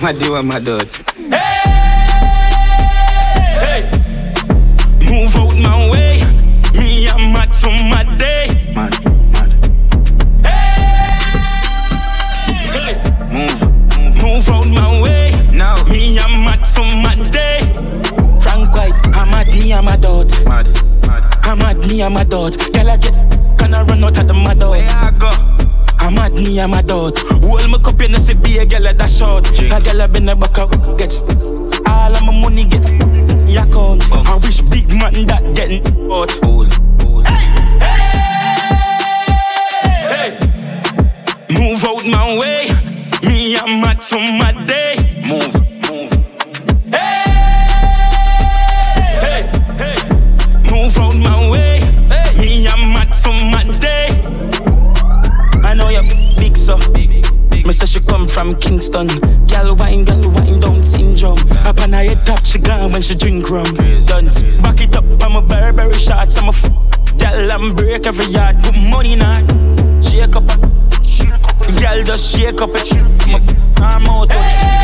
What do you want, my dad? Hey, move out my way. Me, I'm mad so mad day. Mad, mad. Hey, hey, Move. move out my way. Now. Me, I'm mad so mad day. Frank White, I'm mad, me, I'm a dot. Mad, mad. I'm mad, me, I'm a dot. Girl, I get can I run out of the mad Where? I go? I'm mad, me, I'm a dot. Hold my cup, you know, see, be a girl at that short. A girl, I been a back up, gets all of my money get account. Bums. I wish big man that getting out. Fool. Fool. Hey, move out my way. Me, I'm mad so mad day. Kingston. Gal wine, gal wine, down syndrome. Up on her head top, she gone when she drink rum. Crazy. back it up, I'm a Burberry shots. I'm a f- gal and break every yard. Put money now, shake up. Gal just shake up it. I'm out, hey.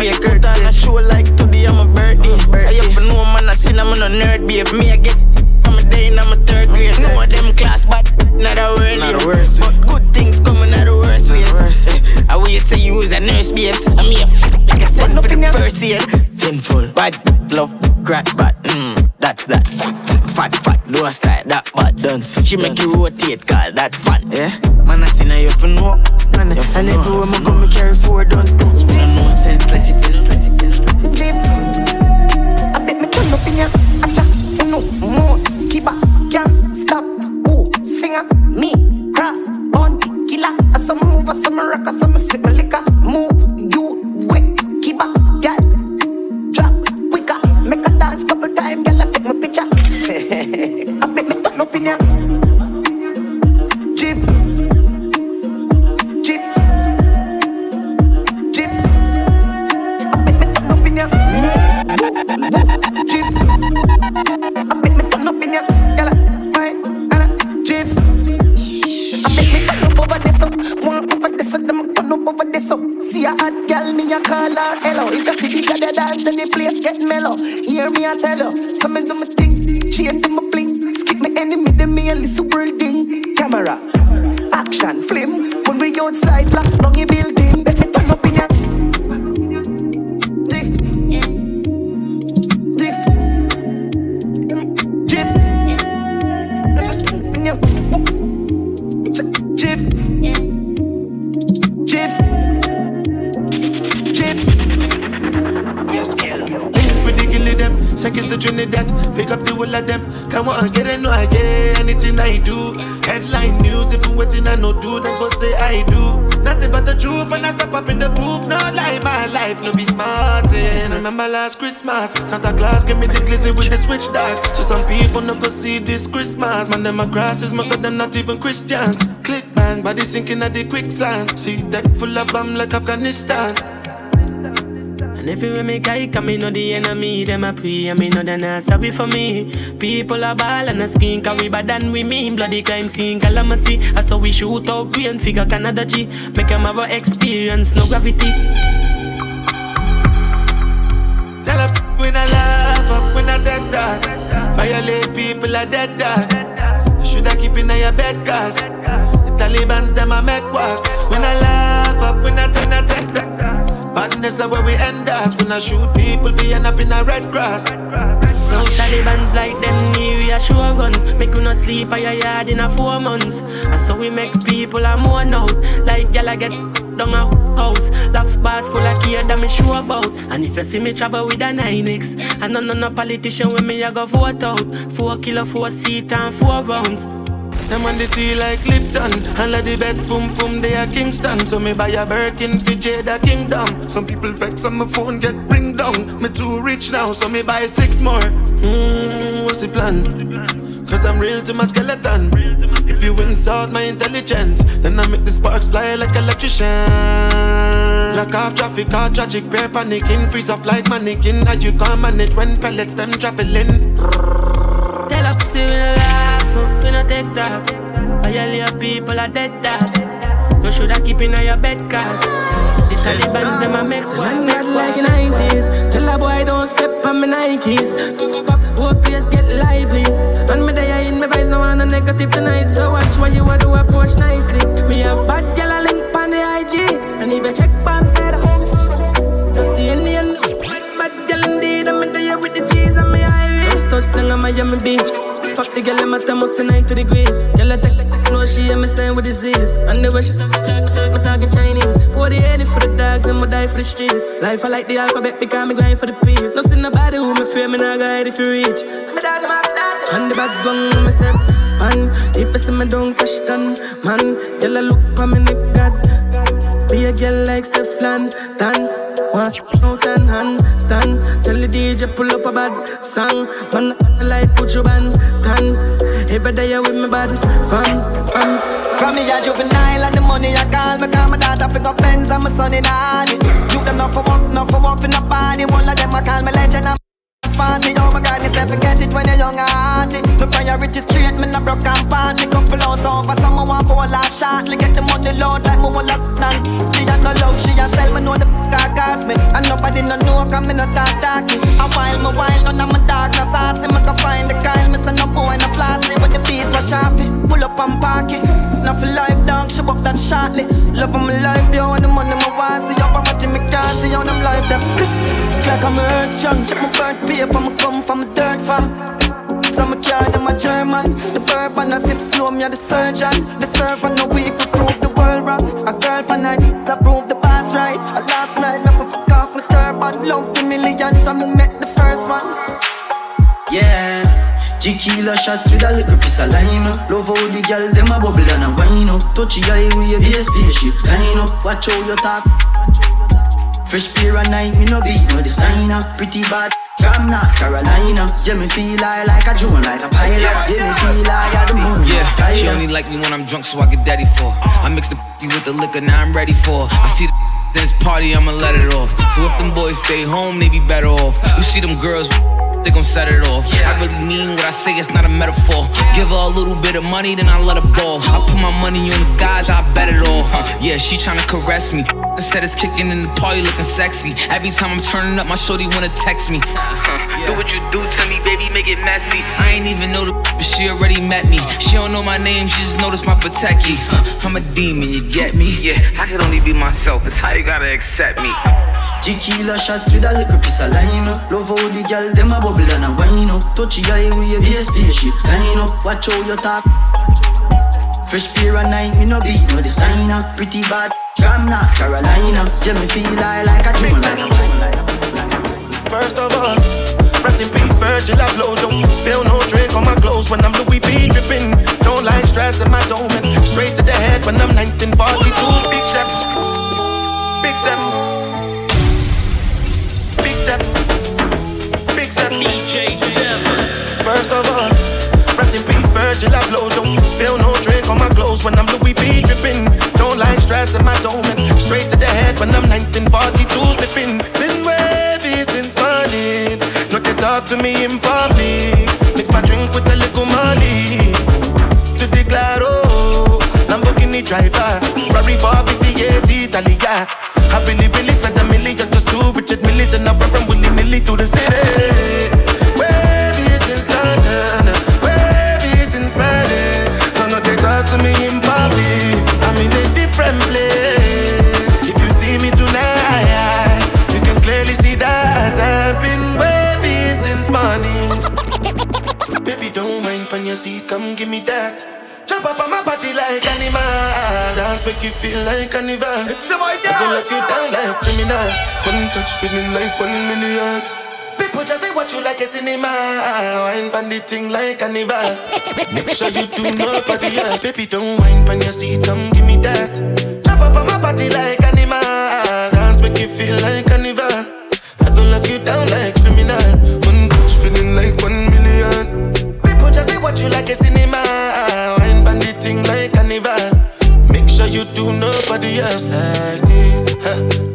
Kurt like Kurt on a show like today I'm a birthday. I have to know man I sin I'm a nerd babe. Me I get I'm a day and I'm a third grade. No Know them class, but not a world. Not a worse way. But good things coming out the worst ways. I will say you was a nurse, babes. I'm here, f- like I said for the first aid. Sinful, bad, love, crack, but Mm, that's that. Fat, fat, don't style that bad dance. She make you rotate, call that fun. Yeah, man, I seen her, you for know. Man, and everywhere I come, me carry four done. No, no sense, let's see, let's see, let's see. I bet me turn up in ya. Acha, you know more. Keep up, can't stop. Ooh, singer, me, cross, bounty, killer. I some move, I some rock, I some sip my liquor. Move, you I bet me turn up in ya. Drift, drift, drift. I bet me turn up in ya. Chief. I bet me gyal. I bet me turn up over this, so one over this, so them turn up over this, so see a hot girl, me a call her hello. If you see the girl dance, then the place get mellow. Hear me, I tell you, so me do my thing, chain to my bling, skip me enemy, then me a listen worlding. Camera, action, film, when we outside, lock down your building, Whole of them. Come on, get it, no, I get anything I do. Headline news, if you waiting, I no do, then go say I do. Nothing but the truth, and I step up in the booth. No lie, my life, no be smarting. Remember last Christmas, Santa Claus gave me the glizzy with the switch dog. So some people no go see this Christmas. Man, them a grasses, most of them not even Christians. Click bang, body sinking at the quicksand. See deck full of bomb like Afghanistan. And everywhere me guy come, me know the enemy, them a pray, and me know they not sorry for me. People are ball and a skin, cause we bad than we mean. Bloody crime scene, calamity. That's how we shoot out brain, figure Canada G. Make them have a experience, no gravity. Tell a when I laugh up when I dead dog. Violate people are dead dog. Shoulda keep in your bed cause the Taliban's them a make walk. Where we end us. When I shoot people, we end up in a red grass. No Taliban's like them we are sure guns. Make you not sleep at your yard in a four months. And so we make people a mourn out. Like gal I get down a house. Laugh bars full of care that me sure about. And if you see me travel with a 9X, and none of no politician with me, I go vote out. Four kilo, four seat, and four rounds. Them on the tea like Lipton. And like the best boom boom they are Kingston. So me buy a Birkin for Jada Kingdom. Some people vex on my phone get ring down. Me too rich now so me buy six more. Mmm, what's the plan? Cause I'm real to my skeleton. If you insult my intelligence Then I make the sparks fly like electrician. Lock off traffic, all tragic, bear panicking Freeze up like mannequin. As you can't manage when pellets them traveling. Tell up. to no take talk. All people are dead dog. You shoulda keep in your bed cause the Taliban's them a make one not like 90s. Tell a boy don't step on my Nikes. Hope place get lively. And me there in my vibes, no one a negative tonight. So watch what you a do approach nicely. Me have bad gal a link on the IG, and if you check pan side, just the Indian. Bad gal indeed, I'm there with the cheese and me Irish. Touch down on Miami Beach. Fuck the girl in my thermos 90 degrees. Girl, I take no she hear me with disease. And the way she my target Chinese. Pour the head for the dogs and my die for the streets. Life I like the alphabet because me grind for the peace. No see nobody who me fear me not guide if you reach. I'm a dog, I'm a dog. And the bad bung me step. Man, if I see me don't question, man, girl I look for me nigga. Be a girl like Stefan, Dan. Want out and handstand. Tell the DJ pull up a bad song. Man, light put you band tan. Every day you with me bad fam, fam. From me a juvenile and the money I call me call my daughter fi go Benz and my son in Harley. You not for work, not for work for no party. One of them I call me legend. Party. Oh my God, me say forget it when you're young and hearty. My priority straight, me not broke and party. Couple hours over, someone want for a life shortly. Get the money load like me want lock down. She a no love, she a sell me know the car cost me. And nobody no know, cause me no talk talky. A while, me while, none of my dark, no saucy. Me can find the kind, me say no boy, no flossy. With the piece, wash off it. Pull up and park it. Now for life, dog, she book that shortly. Love of my life, yo, and the money my want. See up, I'm me can't see how them life, them. Like I'm earth strong, check my birth paper me come from a dirt farm. So me carry them a German. The bourbon I sip slow, me a the surgeon. The servant no weak to prove the world wrong. A girl for night that prove the past right. A last night I fuck off my turban. Love the millions, met the first one. Yeah. Tequila shot with a little piece of lime Love how the girl dem a bubble and a wine Touchy eye with a spaceship line up Watch how you talk Fresh pair of night, me no beat no designer Pretty bad from North Carolina, yeah, me feel like, like a drone, like a pilot. Yeah, me feel like I the moon. Yeah, she only like me when I'm drunk, so I get daddy for. I mix the with the liquor, now I'm ready for. I see the this party, I'ma let it off. So if them boys stay home, they be better off. You see them girls they gon' set it off. Yeah. I really mean what I say, it's not a metaphor. Give her a little bit of money, then I let her ball. I put my money on the guys, I bet it all. Yeah, she tryna caress me. Instead, it's kicking in the party looking sexy. Every time I'm turning up, my shorty wanna text me. Do what you do to me, baby, make it messy. I ain't even know the but she already met me. She don't know my name, she just noticed my Pateki. I'm a demon, you get me? Yeah, I can only be myself, it's how you gotta accept me. Tequila shot with a little piece of lime Love how the girl, them a bubble and a wine up Touchy eye with a base spaceship line up Watch how you talk Fresh pair of night, me no beat no designer. Pretty bad, from North Carolina. Yeah, me feel like, like a dream. Like First of all, rest in peace Virgil Abloh. Don't spill no drink on my clothes when I'm Louis V dripping. Don't like stress in my dome. Straight to the head when I'm 1942 Big Zep, Big Zep DJ First of all, rest in peace, Virgil Abloh. Don't spill no drink on my clothes when I'm Louis V dripping. Don't like stress in my dome. Straight to the head when I'm 1942 sipping. Been wavy since morning. Not to talk to me in public. Mix my drink with a little money. To the Claro, oh, Lamborghini driver. Ferrari 458 Italia. I really, really spent a million just Richard Millis and I run willy nilly through the city. Like animal. Dance make you feel like carnival. It's my dad. I lock you down like criminal. One touch feeling like one million. People just say watch you like a cinema. Wine pan the thing like carnival. Make sure you do nobody else. Baby, don't wine pan your seat. Come give me that. Jump up on my body like animal. Dance make you feel like carnival. I go lock you down like criminal. One touch feeling like one million. People just say watch you like a cinema. You do nobody else like me. Huh.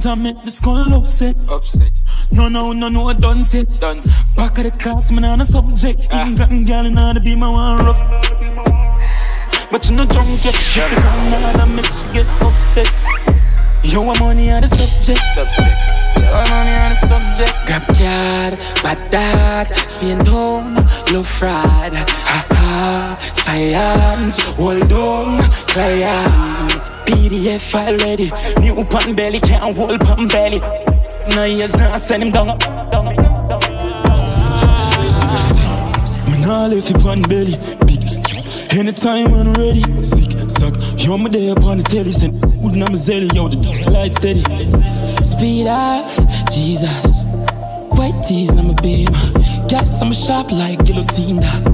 Shaking and count and make the skull upset. Upset. No, no, no, no, I done set. Done. Back of the class, man, on a subject. Ah. England girl, in order to be my one rough. But you no drunk yet. Drift the ground and make she get upset. Yo, I'm money on the subject. Subject. Yo, I'm money on the subject. Grab card, bad dad, Spain town, low fraud. Ha ha, science, hold on, client. PDF file ready, new pan belly, can't hold pan belly. No, yes, now send him down. Me nah left you pan belly, big. Anytime when I'm ready, sick, suck. You're my day upon the telly, send wooden I'm a zelly, yo, the light steady. Speed off, Jesus. White tees, I'm a beam. Gas, I'm a sharp like guillotine, dog.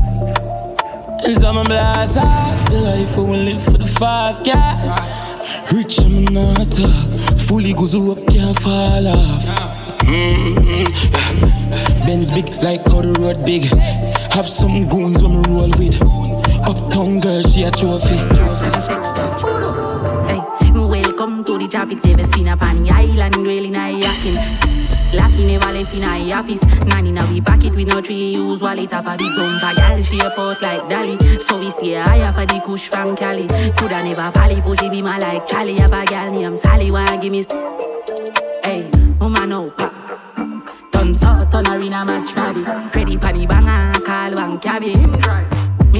And some I'm a blast off the life I will live for the fast cash. Rich, I'm not talk. Fully goes up, can't fall off. Mm-hmm. Benz big like how the road big. Have some goons when me roll with. Uptown girl, she a trophy. Hey, welcome to the tropics. Ever seen up on the island, really nice yakin. Lucky never left in a office. Nanny now we pack it with no tree use wallet. Have a big bumper, gal she a pot like Dolly. So we stay higher for the kush from Cali. Coulda never valley, push it be my like Charlie. Have a gal named Sally, wanna give me. St- hey, woman no pop. Turn so, turn arena match ready. Ready for the banger, call one cabby.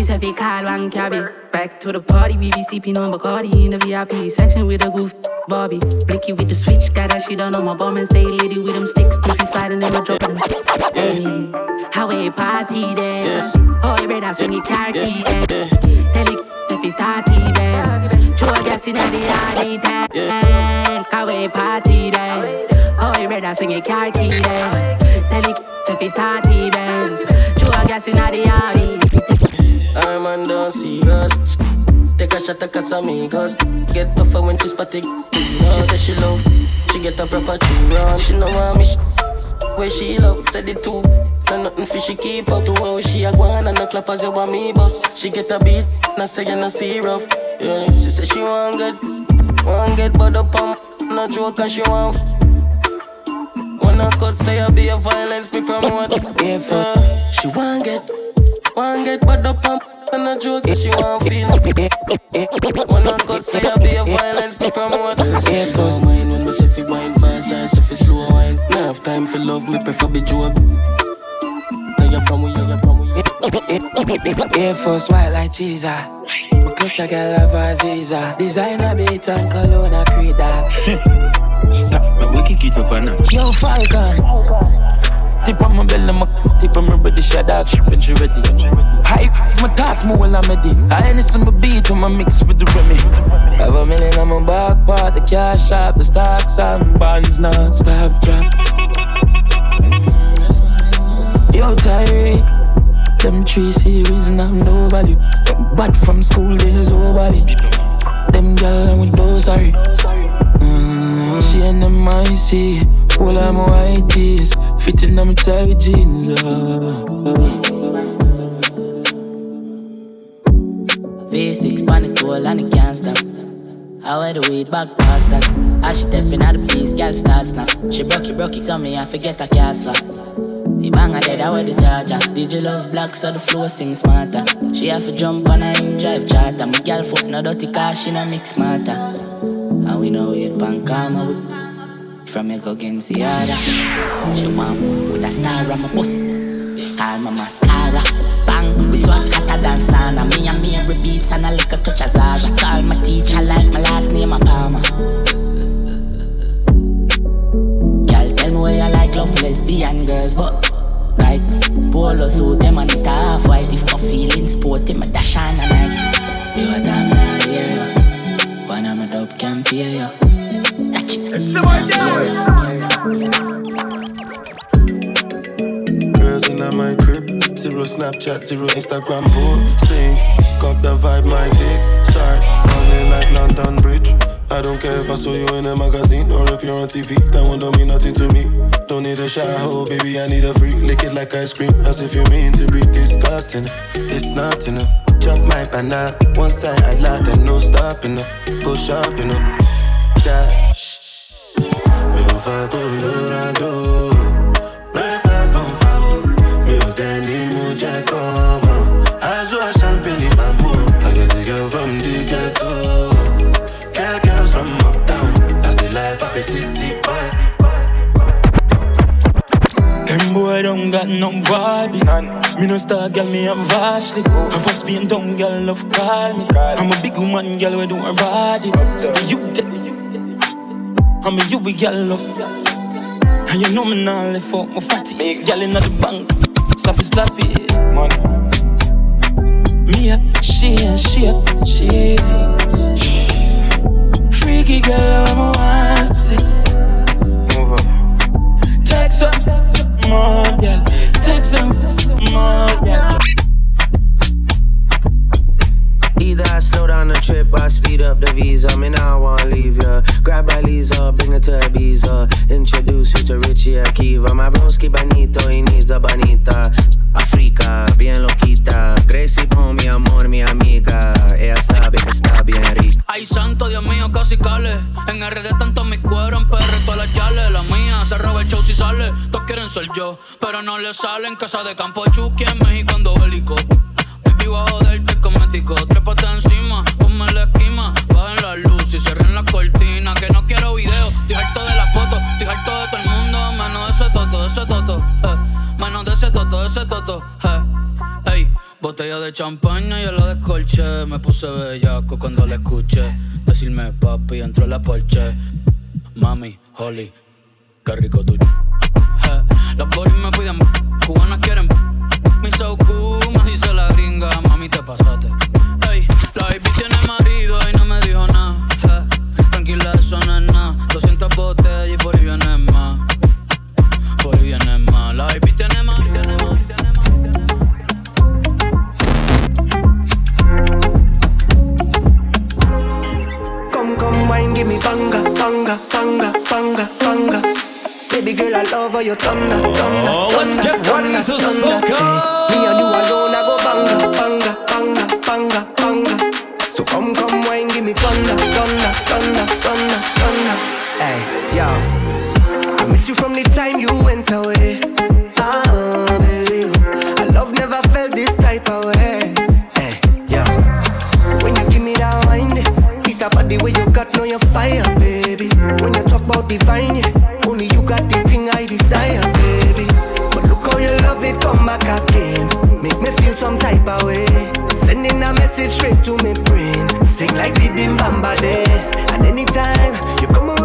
Fi call one cabby. Back to the party, we be sipping on Bacardi in the VIP section with a goof Bobby. Blicky with the switch, got that shit on on my bum and say lady with them sticks. Pussy sliding in my Jordan. Hey, how we party there? Oh, you better swing your car key there. Tell it if it's starty there. Throw a gas in the yard, there. How we party there? Oh, you better swing your car key there. Tell it if it's starty there. Throw a gas in the yard. I'm on don't serious. Take a shot at Casamigos. Get tougher when she spotted. She say she love. She get a proper run. She know me. Sh- where she love, said it too. Now nothing for she keep up to how she a gone and no clap as you want me boss. She get a beat, now say you no see rough. Yeah, she say she want get, want get but up on, no joke and she want. When I cut say I be a violence, me promote. Yeah, she want get, want get bud up on. And a joke that she want feel When I cut say I be a violence me promote. Yeah, close mine when me say fi wine fast or say fi slow wine. Now have time for love me prefer be joke. Now you from where you from Air Force white like cheese. My clutch a girl have a visa. Designer beat and cologne a creed dog Stop, but we can get up on that. Yo Falcon. Tip on my belly, my tip on my ready, shut out, when she ready. Hype, my task more while I'm ready. I ain't some beat when my mix with the Remy. Have a million on my back part, the cash out, the stocks and bonds non-stop drop. Yo, Tyreek, them three series and I'm no value. But from school days, oh body. Them gal with those sorry. Mm, she and them I see. All of my white tees fitting on my tight jeans. Uh. V6 panic toll and it can't stop. I wear the weed back past that. As she stepping out the piece, girl starts now. She broke it, broke it, so me I forget a cast flat. The banger dead, I wear the charger. DJ love black, so the flow sing smarter. She have to jump on a in drive charter. My girl foot no dirty car, she no mix smarter. And we know it pan karma from me go against the other. She want with a star on my pussy. Call my mascara. Bang, we swap hotter than sauna. Me and me every beats and a little touch of Zara. She call my teacher like my last name a Palmer. Girl, tell me where you like love lesbian girls, but like polo suit them and it half white. If my feeling sporty, my dash on a night. You a damn not here, One of my dope can pay you. Girls in my crib, zero Snapchat, zero Instagram posting. Cop the vibe, my dick start falling like London Bridge. I don't care if I saw you in a magazine or if you're on TV. That one don't mean nothing to me. Don't need a shower, oh, baby. I need a free. Lick it like ice cream, as if you mean to be disgusting. It's not enough. Chop my banana, one side I like, and no stopping. Uh. Push up, you my I a girl from the ghetto Girl girls from That's the life of a city boy Them don't got no bodies. Me no star girl, me have Ashley. Have a Spain down girl, love call me. I'm a big woman girl, we do her body. So you take I'm a you we. And you know me now left out my fatty. Girl in the bank, slappy slappy. Money. Me up, she and she up, she. Freaky girl, I'm a want see. Move up. Text up, more girl. Text up, more girl. I slow down the trip I speed up the visa. Now I wanna leave ya. Grab by Lisa, bring her to Ibiza. Introduce you to Richie Akiva. My broski bonito, he needs a bonita. Africa, bien loquita. Gracie pon mi amor, mi amiga. Ella sabe que está bien rica. Ay, santo, Dios mío, casi cale. En RD tanto mi cuero, en PR todas las yales. La mía se roba el show si sale. Todos quieren ser yo, pero no le salen. Casa de campo Chucky en México ando bélico. Voy a joderte cosmético. Trépate encima, ponme la esquima. Bajen la luz y cierren la cortina. Que no quiero video, estoy harto de la foto. Estoy harto de todo el mundo, menos de ese toto, de ese toto. Eh. De ese toto, de ese toto. Eh. Ey, botella de champaña y la descolché. Me puse bellaco cuando la escuché. Decirme papi, entró en la porche. Mami, Holly, qué rico tú. Eh. Los me piden, cubanas quieren. Mi so cool, dice la gringa, mami te pasaste. Ey, la tiene marido y no me dijo nada. Tranquila, eso no es nada. 200 botellas y por ahí viene más. Por ahí viene más. La baby tiene marido. Tiene marido. Come, come, wine, give me banga, banga, banga, baby girl, I love how you thunder, thunder, oh, thunder, get thunder, to thunder. Hey, me and you alone, I go. So come, come, wine, give me thunder, thunder, thunder, thunder, thunder. Hey, yo, I miss you from the time you went away. Ah, baby, I love never felt this type of way. Hey, yo, when you give me that wine, piece of body where you got, know your fire, baby. When you talk about divine. slip away. Sending a message straight to my brain. Sing like the Bamba there. And anytime you come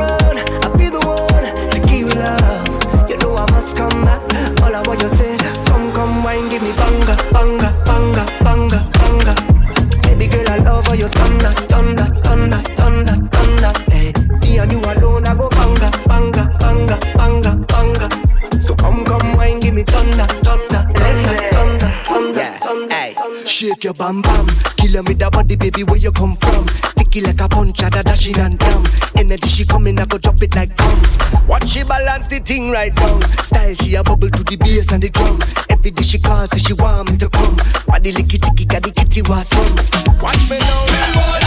shake your bam bam. Killer me that body, baby, where you come from? Ticky like a punch, da dashing and dumb. Energy she coming, I go drop it like bomb. Watch she balance the thing right down. Style she a bubble to the bass and the drum. Every day she calls, say she want me to come. Body licky ticky, got the kitty was on. Watch me now,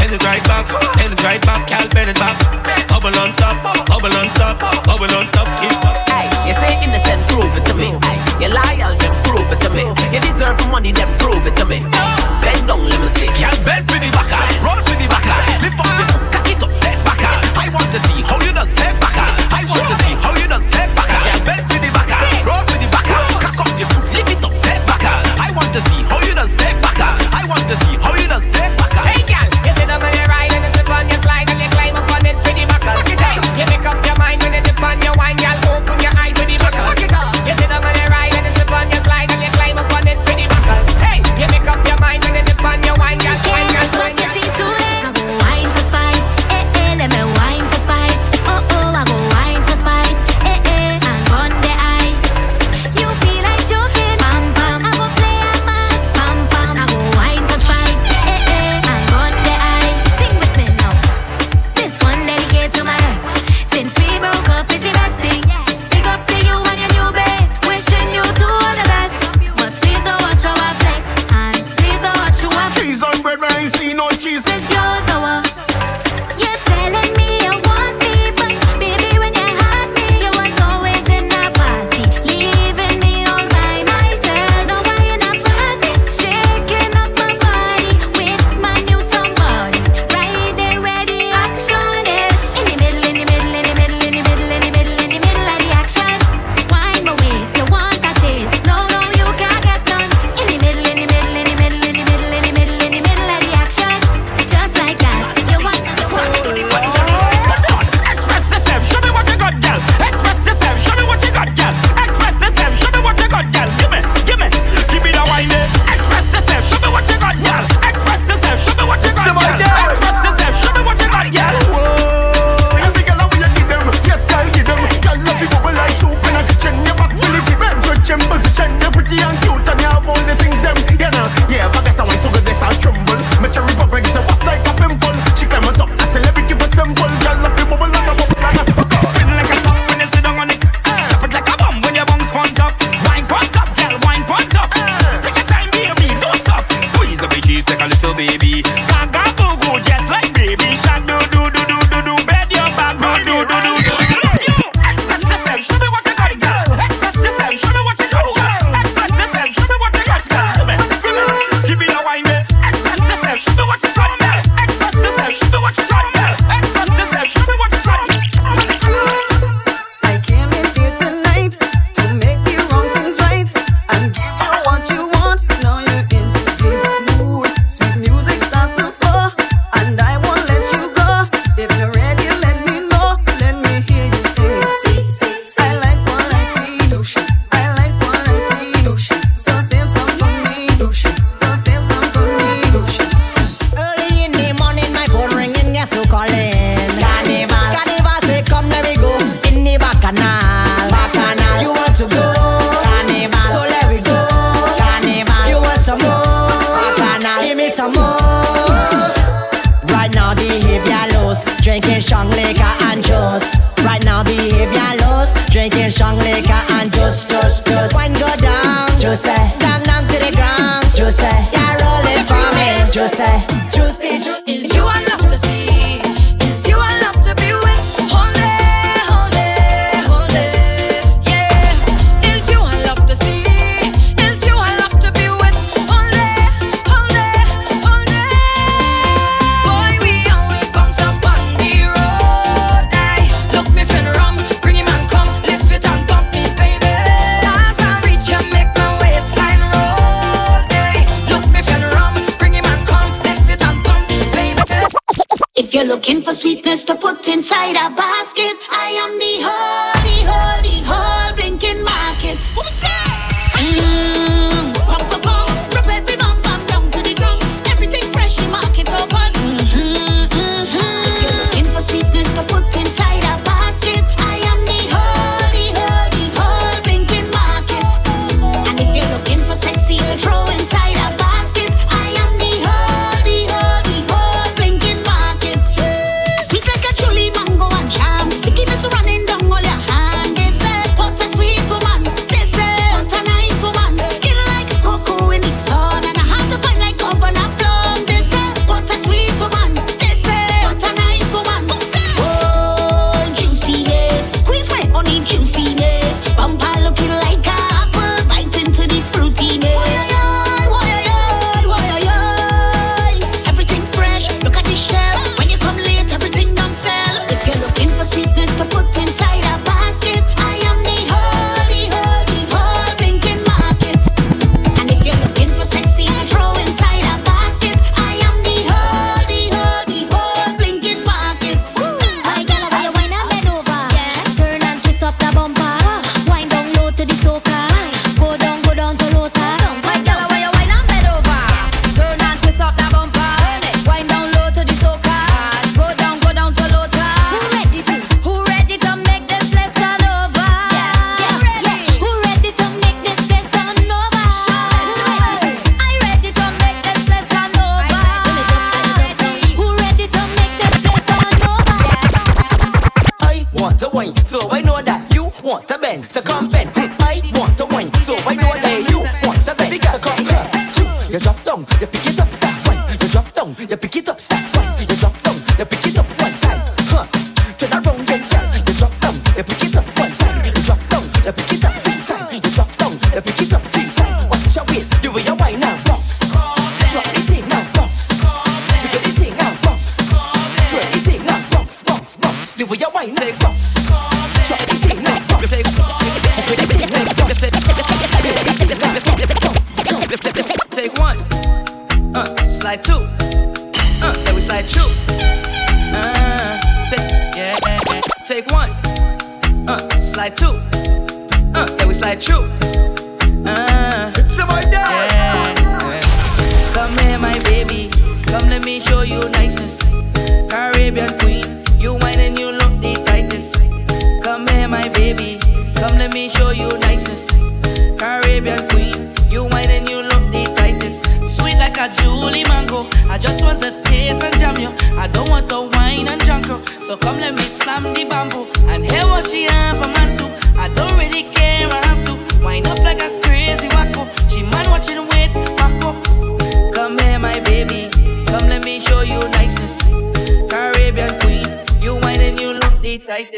and it right back, and it right back, cal burn it back. Bubble on stop, bubble on stop, bubble on stop, keep up. Hey, you say innocent, prove it to me. Hey, you loyal, then prove it to me. You deserve the money, then prove it.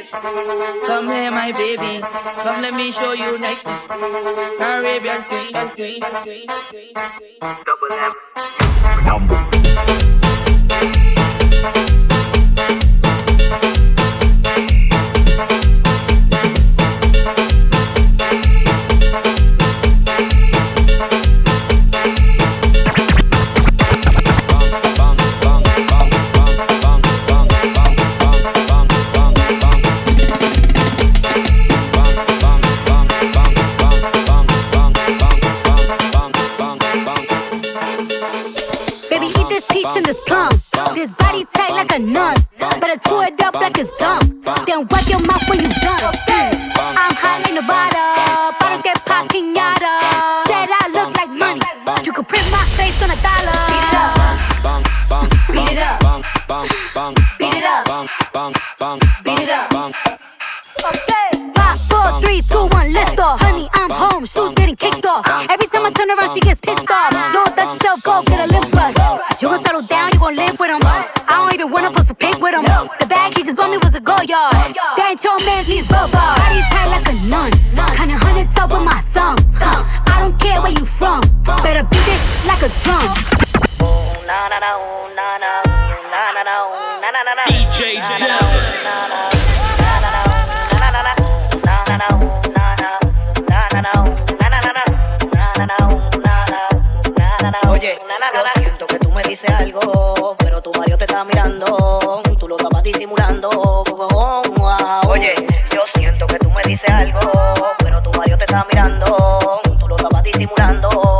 this. Come here, my baby. Come, let me show you niceness. Caribbean queen, queen, queen, queen, queen. Double M. Number. his body tight like a nun. Better chew it up like it's gum. Then wipe your mouth when you done. I'm hot in Nevada. Bottles get popping yada. Said I look like money. You could print my face on a dollar. Beat it up. Beat it up. Beat it up. Beat it up. Okay. Five, four, three, two, one, lift off. Honey, I'm home. Shoes getting kicked off. Every time I turn around, she gets pissed off. Lord, that's self go get a lip brush. You gon' settle down, you gon' live with him. The bag he just bought me was a go yard. That ain't your man, he's bubba. Body tight like a nun. Kinda hundred top with my thumb. I don't care where you from. Better beat this shit like a drum. DJ Devin. Oye, yo siento que tú me dices algo, pero tu Mario te está mirando. Disimulando. Oye, yo siento que tú me dices algo, pero tu Mario te está mirando. Tú lo estabas disimulando.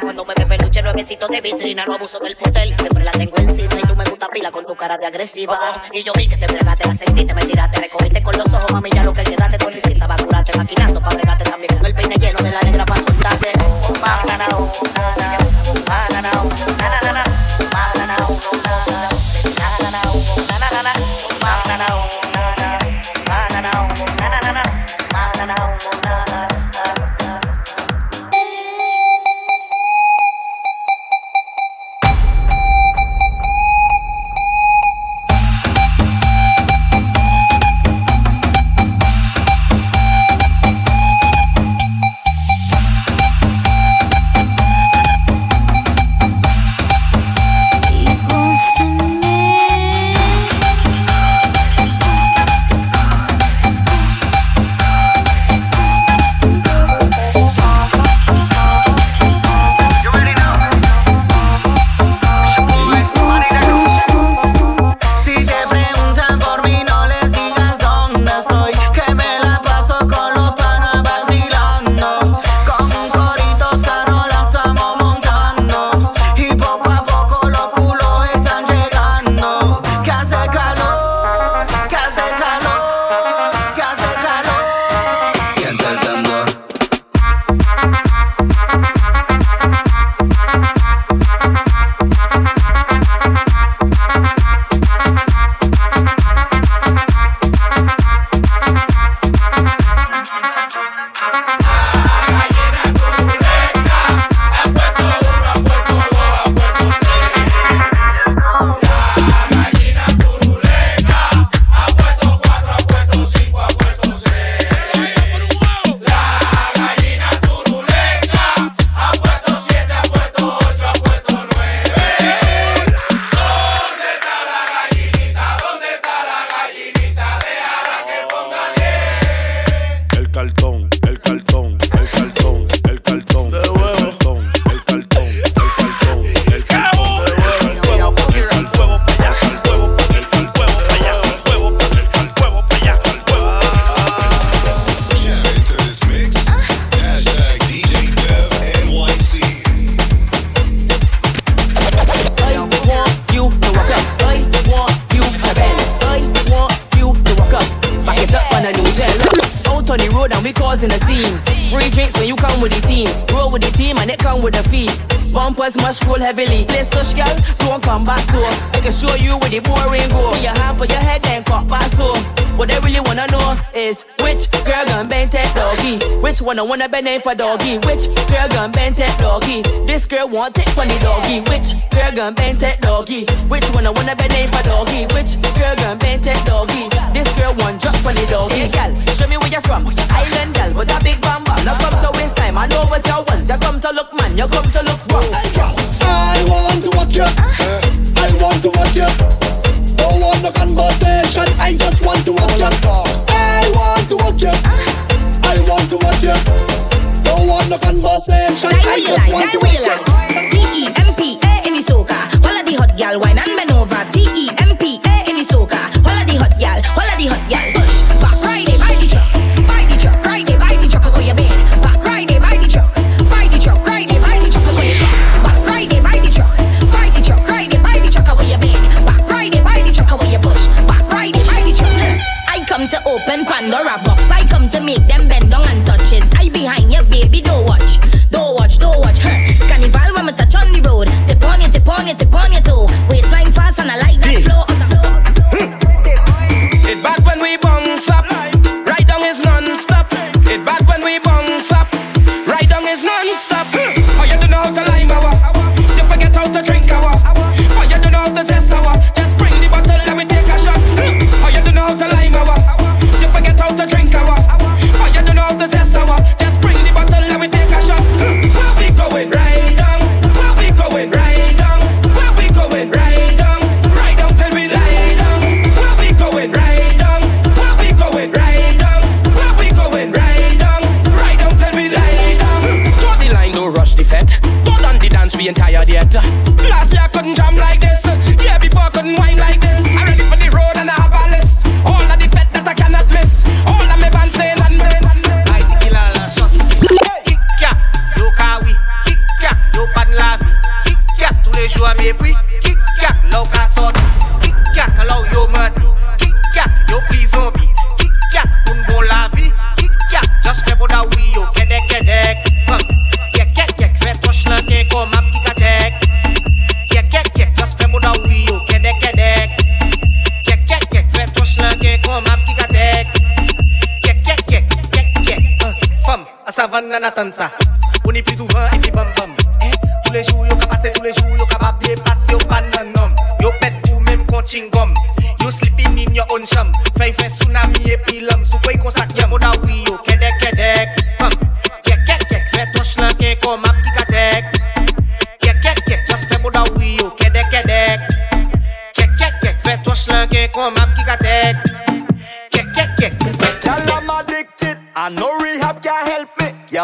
Cuando me ve peluche nuevecito de vitrina, no abuso del motel, siempre la tengo encima y tú me gusta pila con tu cara de agresiva. Y yo vi que te bregaste, la sentiste, me tiraste, me cogiste con los ojos, mami, ya lo que quedaste, tú necesitas va a maquinando pa' bregarte también con el peine lleno de la negra pa' soltarte. Roll with the team and it come with the fee. Bumpers must roll heavily. Let's touch girl, don't come back so. I can show you where the boring go. Put your hand for your head then cut back so. What they really wanna know is which girl gon' bend that doggy. Which one I wanna bend in for doggy. Which girl gon' bend that doggy. This girl want it for the doggy. Which girl gon' bend that doggy. Which one I wanna bend in for doggy. Which girl gon' bend that doggy. This girl want drop for the doggy. Hey gal, show me where you're from. Island gal with a big bam bam. Now come to waste time. I know what you want. You come to look man. You come to look wrong. I want to walk you. I want to walk you. Don't want no conversation. I just want to walk you. I want to walk you. I want to walk you. Don't want no conversation. I just want to walk you. T-E-M-P-A in the soca. All of the hot gal wine and open Pandora box. I come to make them bend down and touches. I behind you, baby, don't watch, don't watch, don't watch. Huh. Carnival when me touch on the road. Tip on you, tip on you, tip on you. van nan atan sa. O ni pli douvan e fi bambam eh, Tous les jours yo ka pase, tous les jours yo ka babye Pas yo pan nan nom. Yo pet pou menm kon chingom. Yo sleeping in your own sham Fey fe tsunami e pi lam Sou kwe kon sak yam. O wi yo kedek kedek Fam. Kek kek kek Fe tosh lan ke kom ap ki katek. Kek kek kek Just fe bo wi yo kedek kedek. Kek kek kek Fe tosh lan ke kom ap ki katek. Kek kek kek Kek kek kek Kek kek kek I know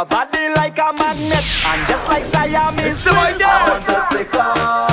your body like a magnet, and just like Siamese, twins, I want to stick on.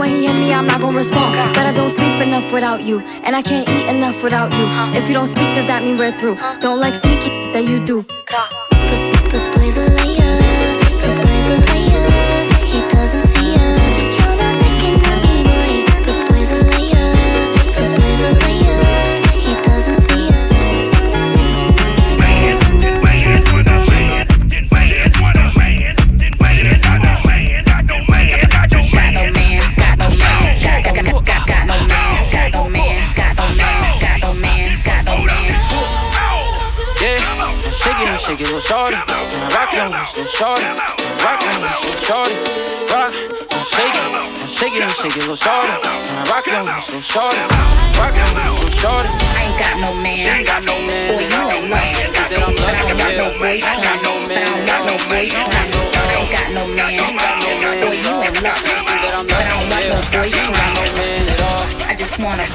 When he hit me, I'm not gonna respond. But I don't sleep enough without you. And I can't eat enough without you. If you don't speak, does that mean we're through? Don't like sneaky that you do. shorty. Now rock your waist and shorty. Now rock your waist and shorty. Rock and shake it. Now shake it and shake it, little shorty. Now rock your waist and shorty. Rock your waist and shorty. I ain't got no man. I ain't got no man. Boy, you ain't love. But I got no man. I ain't got no man. I ain't got no man. I ain't got no man. Boy, you ain't no man. I don't want no boy. You ain't got no man at all just wanna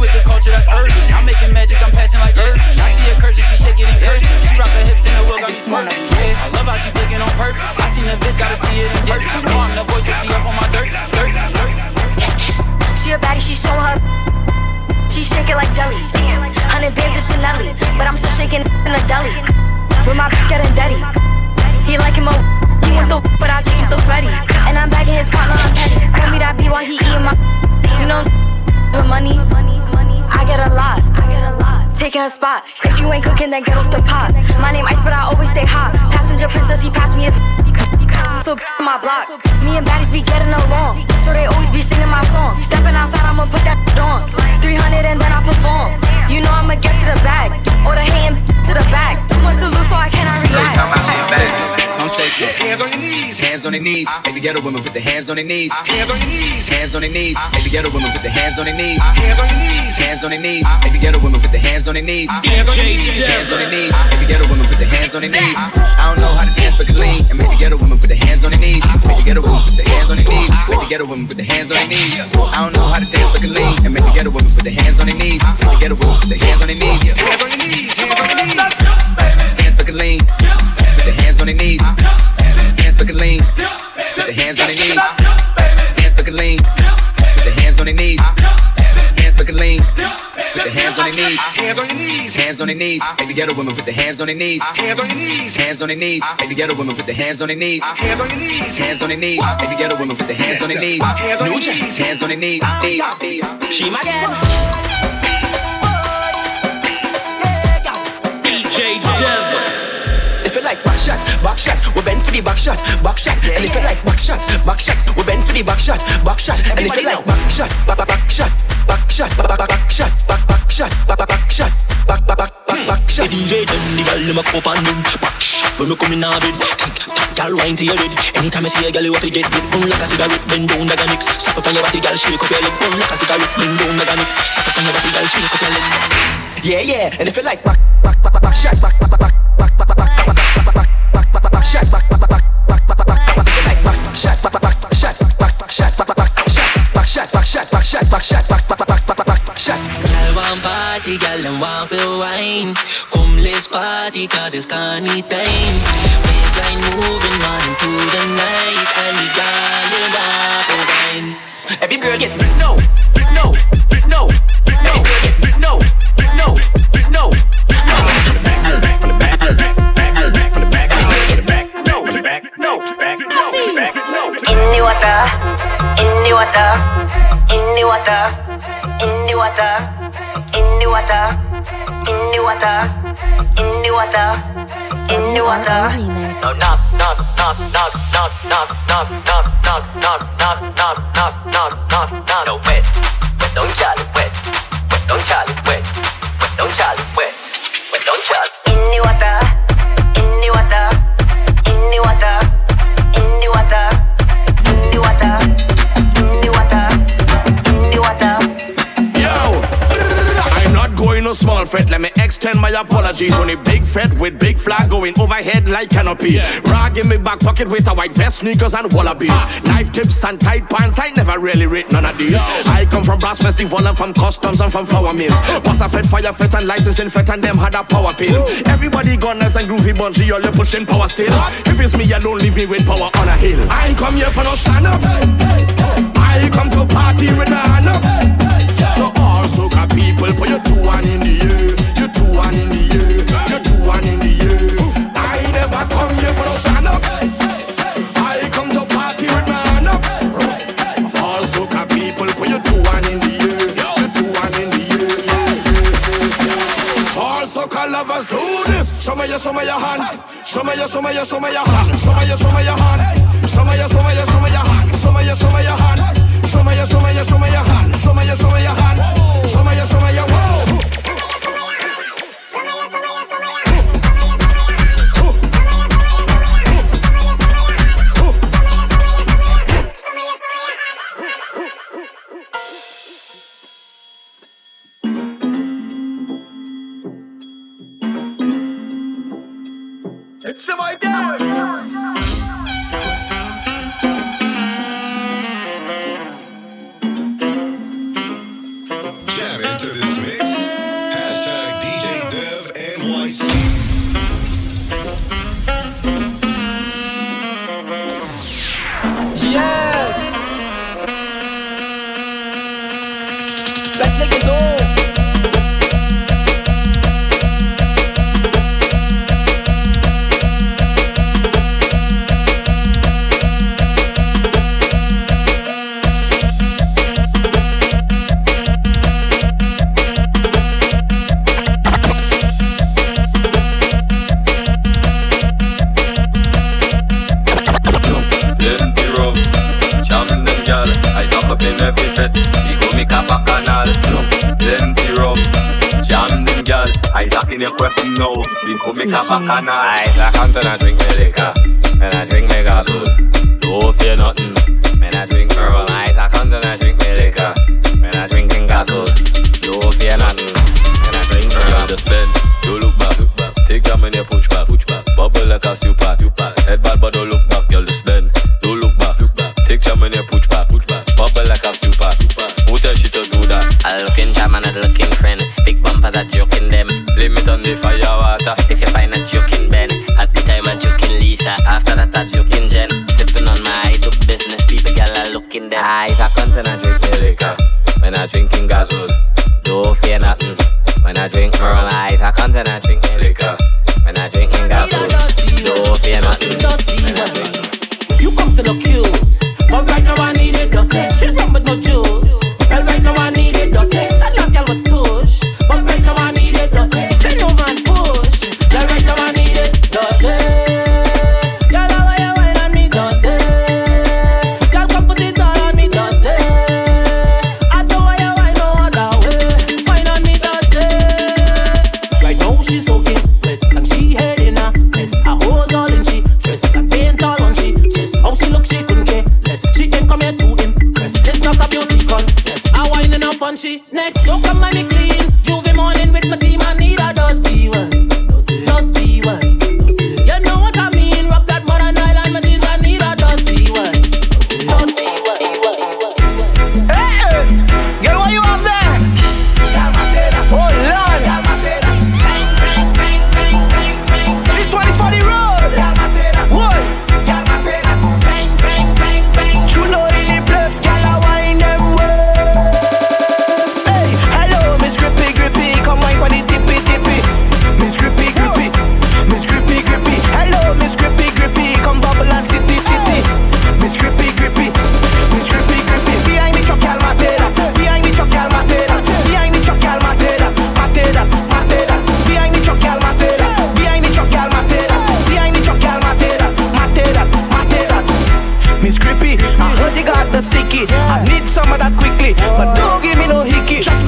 with the culture that's urban. I'm making magic, I'm passing like Irvin. I see her curse she shake it in curse. She rock her hips in the wheel, got me smirking. Yeah, I love how she blinking on purpose. I seen the bitch, gotta see it in person. You know I'm the voice of TF on my dirt, dirt, dirt. She a baddie, she showing her. She shake it like jelly. Hundred bands of Chanel, but I'm still shaking in the deli. With my getting dirty. He like him a. He want the, but I just want the Freddy. And I'm bagging his partner, I'm petty. Call me that B while he eating my. You know, with money. I get a lot. I get a lot. Taking a spot. If you ain't cooking, then get off the pot. My name Ice, but I always stay hot. Passenger princess, he passed me his. Still my block. Me and baddies be getting along, so on their knees. Make the ghetto women put their hands on their knees. Hands on your knees. Hands on their knees. Make the ghetto women put their hands on their knees. Hands on your knees. Hands on their knees. Make the ghetto women put their hands on their knees. Hands on your knees. Hands on their knees. Make the ghetto women put their hands on their knees. I don't know how to dance, but can lean. And make the ghetto women put their hands on their knees. Make the ghetto women put their hands on their knees. Make the ghetto women put their hands on their knees. I don't know how to dance, but can lean. And make the ghetto women put their hands on their knees. Make the ghetto women put their hands on their knees. Hands on your knees. Hands on your knees. Hands but can lean. Put their hands on their knees. Knees. Hands on your knees. Hands on their knees. Make the ghetto women put the hands on their knees. Hands on your knees. Hands on their knees. Make the ghetto women put the hands on their knees. Hands on your knees. Hands on their knees. Make the ghetto women put the hands on their knees. New Jack. Hands on their knees. She my gal. DJ Devil like back shot, back shot, we bend for the back shot, back shot. Yeah, and if you like back shot, back shot, we bend for the back shot, back shot. And if you like back shot, back back back shot, back shot, back back back shot, back back shot, back back back shot, back back back back back shot. The hmm. DJ them the girl them a cup and them back shot when me come in a bed. Tick tock, girl wine to your head. Anytime I see a girl you have to get bit, burn like a cigarette, bend down like a mix. Stop up on your body, girl, shake up your leg, burn like a cigarette, bend down like a mix. Stop up on your body, girl, shake up your leg. Yeah, yeah, and if you like back, back, back, back, shot, back, back, back, back, back, back, back, back, back, back, back shot, back, back, back, back, back, back, back, like back shot, back, back, back shot, back, back shot, back, back, back shot, back shot, back shot, back shot, back shot, back, back, back, back, back, back shot. Girl want party, girl them want feel wine. Come let's party 'cause it's carny time. Baseline moving on into the night, and girl you want to wine. Every girl get no, no, no, knock, knock, knock, knock, knock, knock, knock, knock, knock, knock, knock, knock, knock, extend my apologies. on Only big fret with big flag going overhead like canopy. Rag in my back pocket with a white vest, sneakers and wallabies. Knife tips and tight pants. I never really rate none of these. I come from brass festival and from customs and from flour mills. Boss a fed, fire fete and licensing fete and them had a power pill. Everybody gunners and groovy bunchy, all you pushing power still. If it's me alone, leave me with power on a hill. I ain't come here for no stand up. I come to party with my hand up. So all soca people, put your two one in the air, one in the air. I never come here for no stand up. I come to party with my hand up. All soca people, put your two one in the air, your two one in the yeah. All soca lovers do this. Show me your, show me your hand. Show me your, show me your, show me your hand. Show me your, show me your hand. Show me your, show me your, show me your hand. Show me your, show me your hand. Show me your, show me your, show me your hand. Show me your, show me your hand. Show me your, show me your, in every fete. Me go me kappa canal. Empty room, jam them gal. I lock in your question now. Me go me kappa canal. I I come to drink me liquor, and I drink me gasoil. Don't fear nothing, man. I drink Earl. I I come to drink me liquor, man. I drinking gasoil. Don't fear nothing, man. I drink Earl. Just spend, don't look back, look back. Take time and you push back, push back. Bubble like a stew pot. Head bad but don't look back, girl. Just spend, don't look back, look back. Take time and you push push back. Them. Blame it on the fire water. If you find a joking Ben, at the time a joking Lisa. After that a joking Jen. Sipping on my I do business. People gal are looking them. I a cunt and I drink me liquor. When I drinking gasoil, don't fear nothing. When I drink Merle, I a cunt and I drink me liquor. I heard you got the sticky. I need some of that quickly, but don't give me no hickey. Just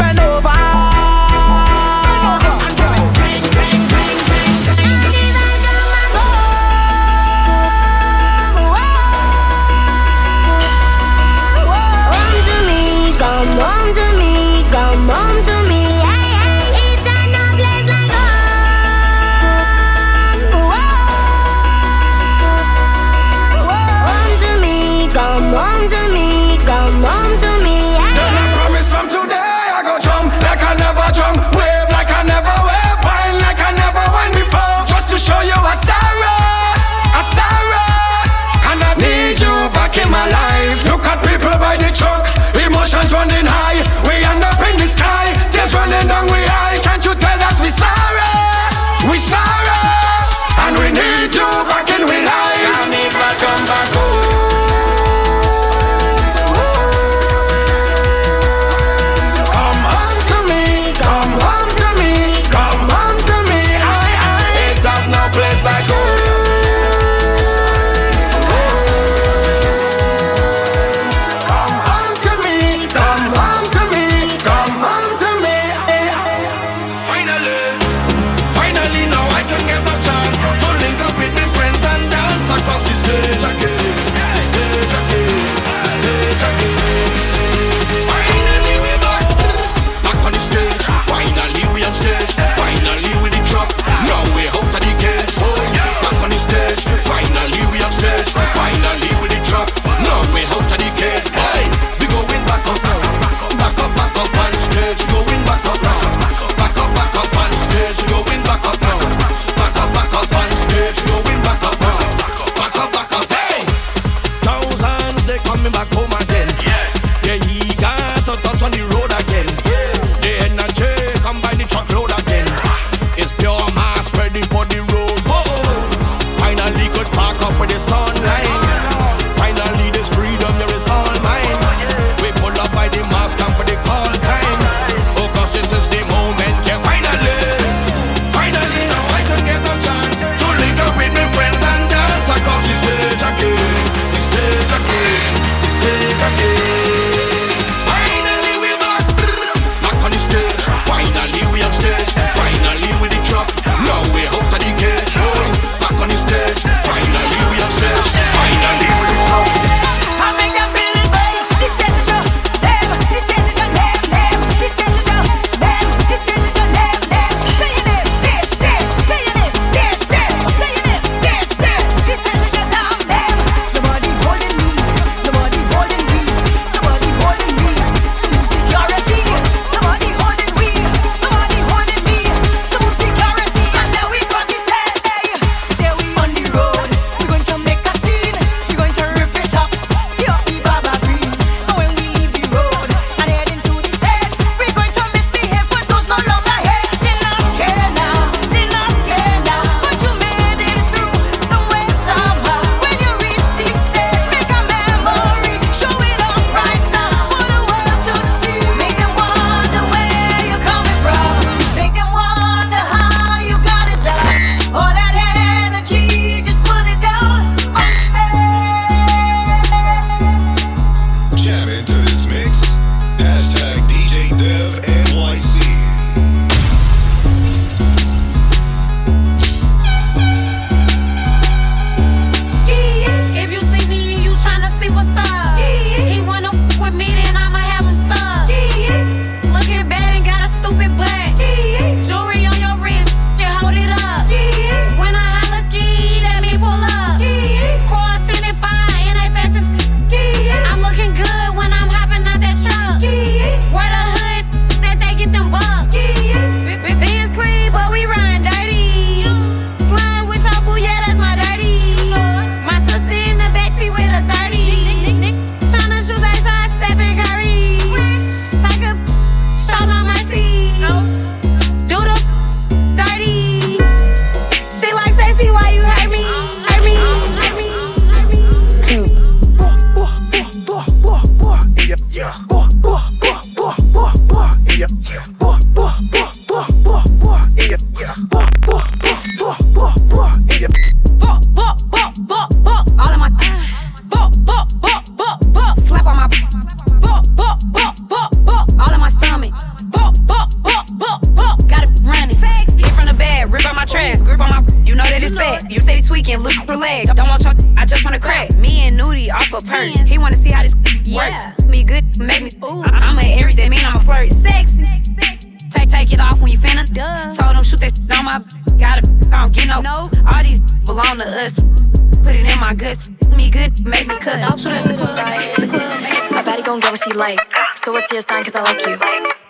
What's your sign? Cause I like you.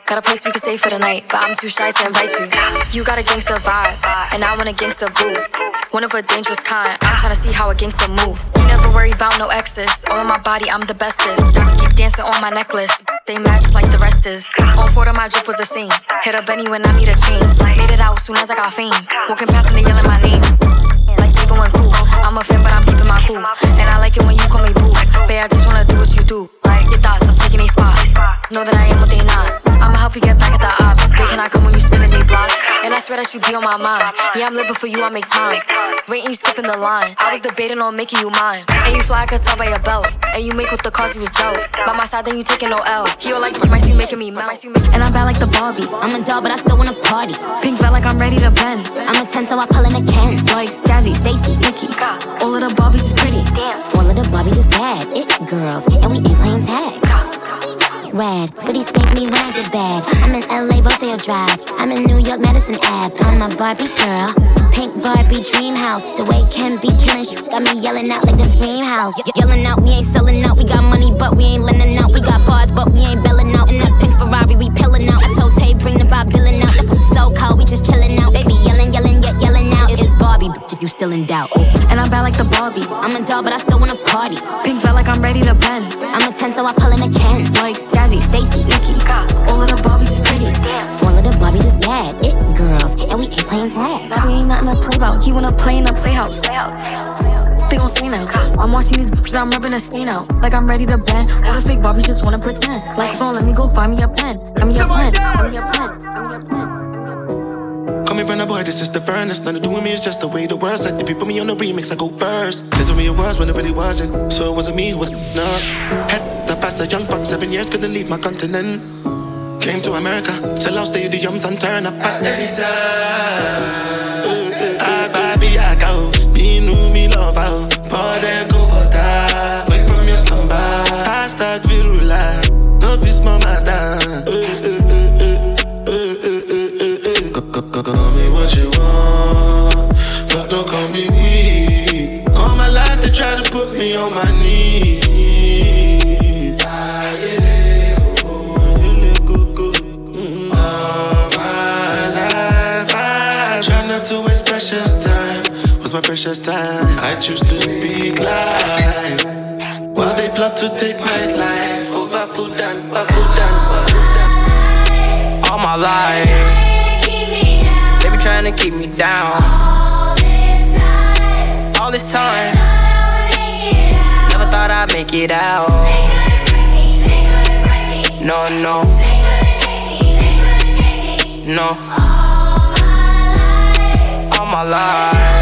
Got a place we can stay for the night, but I'm too shy to invite you. You got a gangster vibe, and I want a gangster boo. One of a dangerous kind. I'm tryna see how a gangster move. You never worry about no exes. On my body, I'm the bestest. Diamonds keep dancing on my necklace. They match like the rest is. On four of my drip was a scene. Hit up Benny when I need a chain. Made it out soon as I got fame. Walking past and they yelling my name. Like they going cool. I'm a fan, but I'm keeping my cool. And I like it when you call me boo. Babe, I just wanna do what you do. Your thoughts, I'm taking a spot. Know that I am what they not. I'ma help you get back at the ops. Babe, can I come when you spinning they block? And I swear that you be on my mind. Yeah, I'm living for you, I make time. Waiting, you skipping the line. I was debating on making you mine. And you fly, I could tell by your belt. And you make with the cause you was dope. By my side, then you taking no L. He all like, my you making me melt. And I'm bad like the Barbie. I'm a doll, but I still wanna party. Pink felt like I'm ready to bend. I'm a 10, so I pull in a Ken. Like Jazzy, Stacy, Nikki. All of the Barbies is pretty. Damn, all of the Barbies is bad. It girls, and we ain't playing tag. Rad, but he spanked me when I get bad. I'm in LA, Rodeo Drive. I'm in New York, Madison Ave. I'm a Barbie girl. Pink Barbie dream house. The way Ken be killing shit got me yelling out like the scream house. Ye- yelling out, we ain't selling out. We got money, but we ain't lending out. We got bars, but we ain't belling out. In that pink Ferrari, we pillin' out. I told Tay, bring the Bob Dylan out. So cold, we just chillin' out. Baby, yelling, yelling, Barbie, bitch, if you still in doubt. And I'm bad like the Barbie. I'm a doll, but I still wanna party. Pink felt like I'm ready to bend. I'm a 10, so I pull in a Ken. Like Jazzy, Stacy, Nikki. All of the Barbies is pretty. All of the Barbies is bad. It girls, and we ain't playing tag. Bobby ain't nothing to play about. He wanna play in the playhouse. They gon' see now. I'm watching these bitches, I'm rubbing a stain out. Like I'm ready to bend. All the fake Barbies just wanna pretend. Like, bro, let me go find me a pen. Find me a pen. Find me a pen. Call me Burna Boy, this is the furnace. Nothing to do with me, it's just the way the words said. If you put me on the remix, I go first. They told me it was when it really wasn't. So it wasn't me who was not. Had the past a young buck, seven years, couldn't leave my continent. Came to America, sell out stadiums and turn up at any time. I baby, I go. Oh. Be new, me love out. For them, precious time? I choose to speak life. While they plot to take my life over food and over food and All my life, they be trying to keep me down. All this time, All this time. never thought I'd make it out. No, no, no. All my life,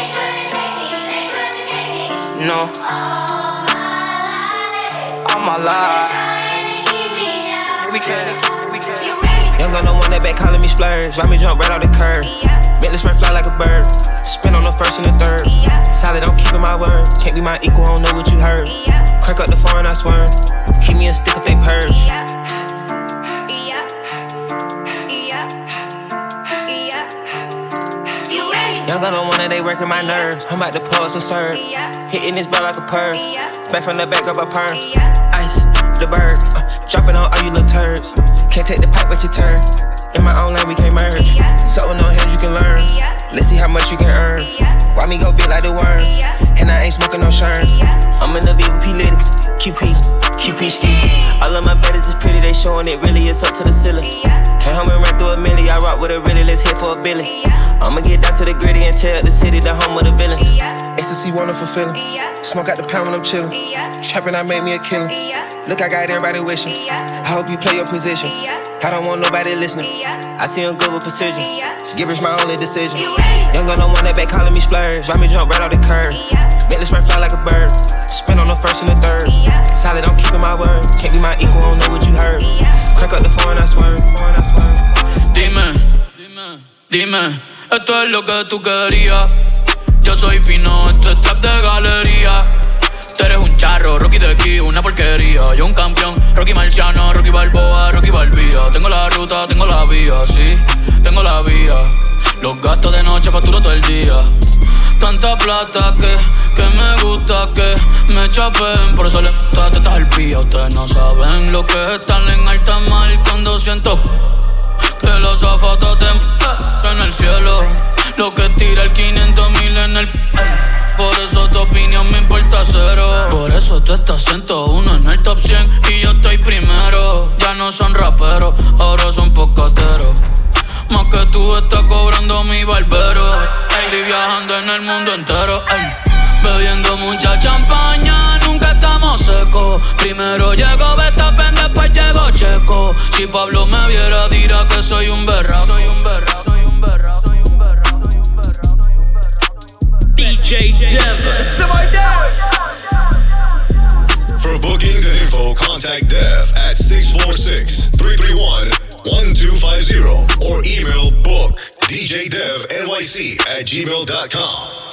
No. All my life. We can't. We can't. Young gun, no one that back calling me splurge. Ride me jump right off the curb. Bentley spray fly like a bird. Spin on the first and the third. Solid, I'm keeping my word. Can't be my equal, I don't know what you heard. Crack up the phone, I swear. Keep me a stick working my nerves. I'm about to pause and serve. Hitting this ball like a perm. Back from the back of a perm. Ice, the bird. Uh, dropping on all you little turds. Can't take the pipe, but you turn. In my own lane, we can't merge. So no hands, you can learn. Let's see how much you can earn. Why me go big like the worm? And I ain't smoking no shern. I'm in the VP lady. QP, QP ski. All of my baddies is pretty, they showing it really, it's up to the ceiling. Can't help me run through a milli, I rock with a really, let's hit for a billion. I'ma get down to the gritty and tell the city the home of the villains. Ecstasy, wonderful feeling. Smoke out the pound when I'm chillin'. Trapping, I made me a killer. Look, I got everybody wishing. I hope you play your position. I don't want nobody listening. I see him good with precision. Give us my only decision. Young girl, no one that back calling me splurge. Ride me jump right off the curb. Make this man fly like a bird. Spin on the first and the third. Solid, I'm keeping my word. Can't be my equal, don't know what you heard. Crack up the foreign, I swear. Dime, dime, esto es lo que tú querías. Yo soy fino, esto es trap de galería. Tú eres un charro, Rocky de aquí, una porquería. Yo un campeón, Rocky Marciano, Rocky Balboa, Rocky Balbía. Tengo la ruta, tengo la vía, sí, tengo la vía. Los gastos de noche facturo todo el día. Tanta plata que, que me gusta que me chapen. Por eso le gusta tetas al pía. Ustedes no saben lo que es estar en alta mar cuando siento los zapatos te en el cielo. Lo que tira el 500 mil en el. Por eso tu opinión me importa cero. Por eso tú estás 101 en el top 100 y yo estoy primero. Ya no son raperos, ahora son pocateros. Más que tú estás cobrando mi barbero. Estoy viajando en el mundo entero. Bebiendo mucha champaña, nunca estamos secos. Primero llegó Betapen, después llegó Checo. Si Pablo me viera, dirá que soy un berraco. Soy un berraco. DJ Dev. For bookings and info, contact Dev at 646-331-1250 or email book djdevnyc at gmail.com.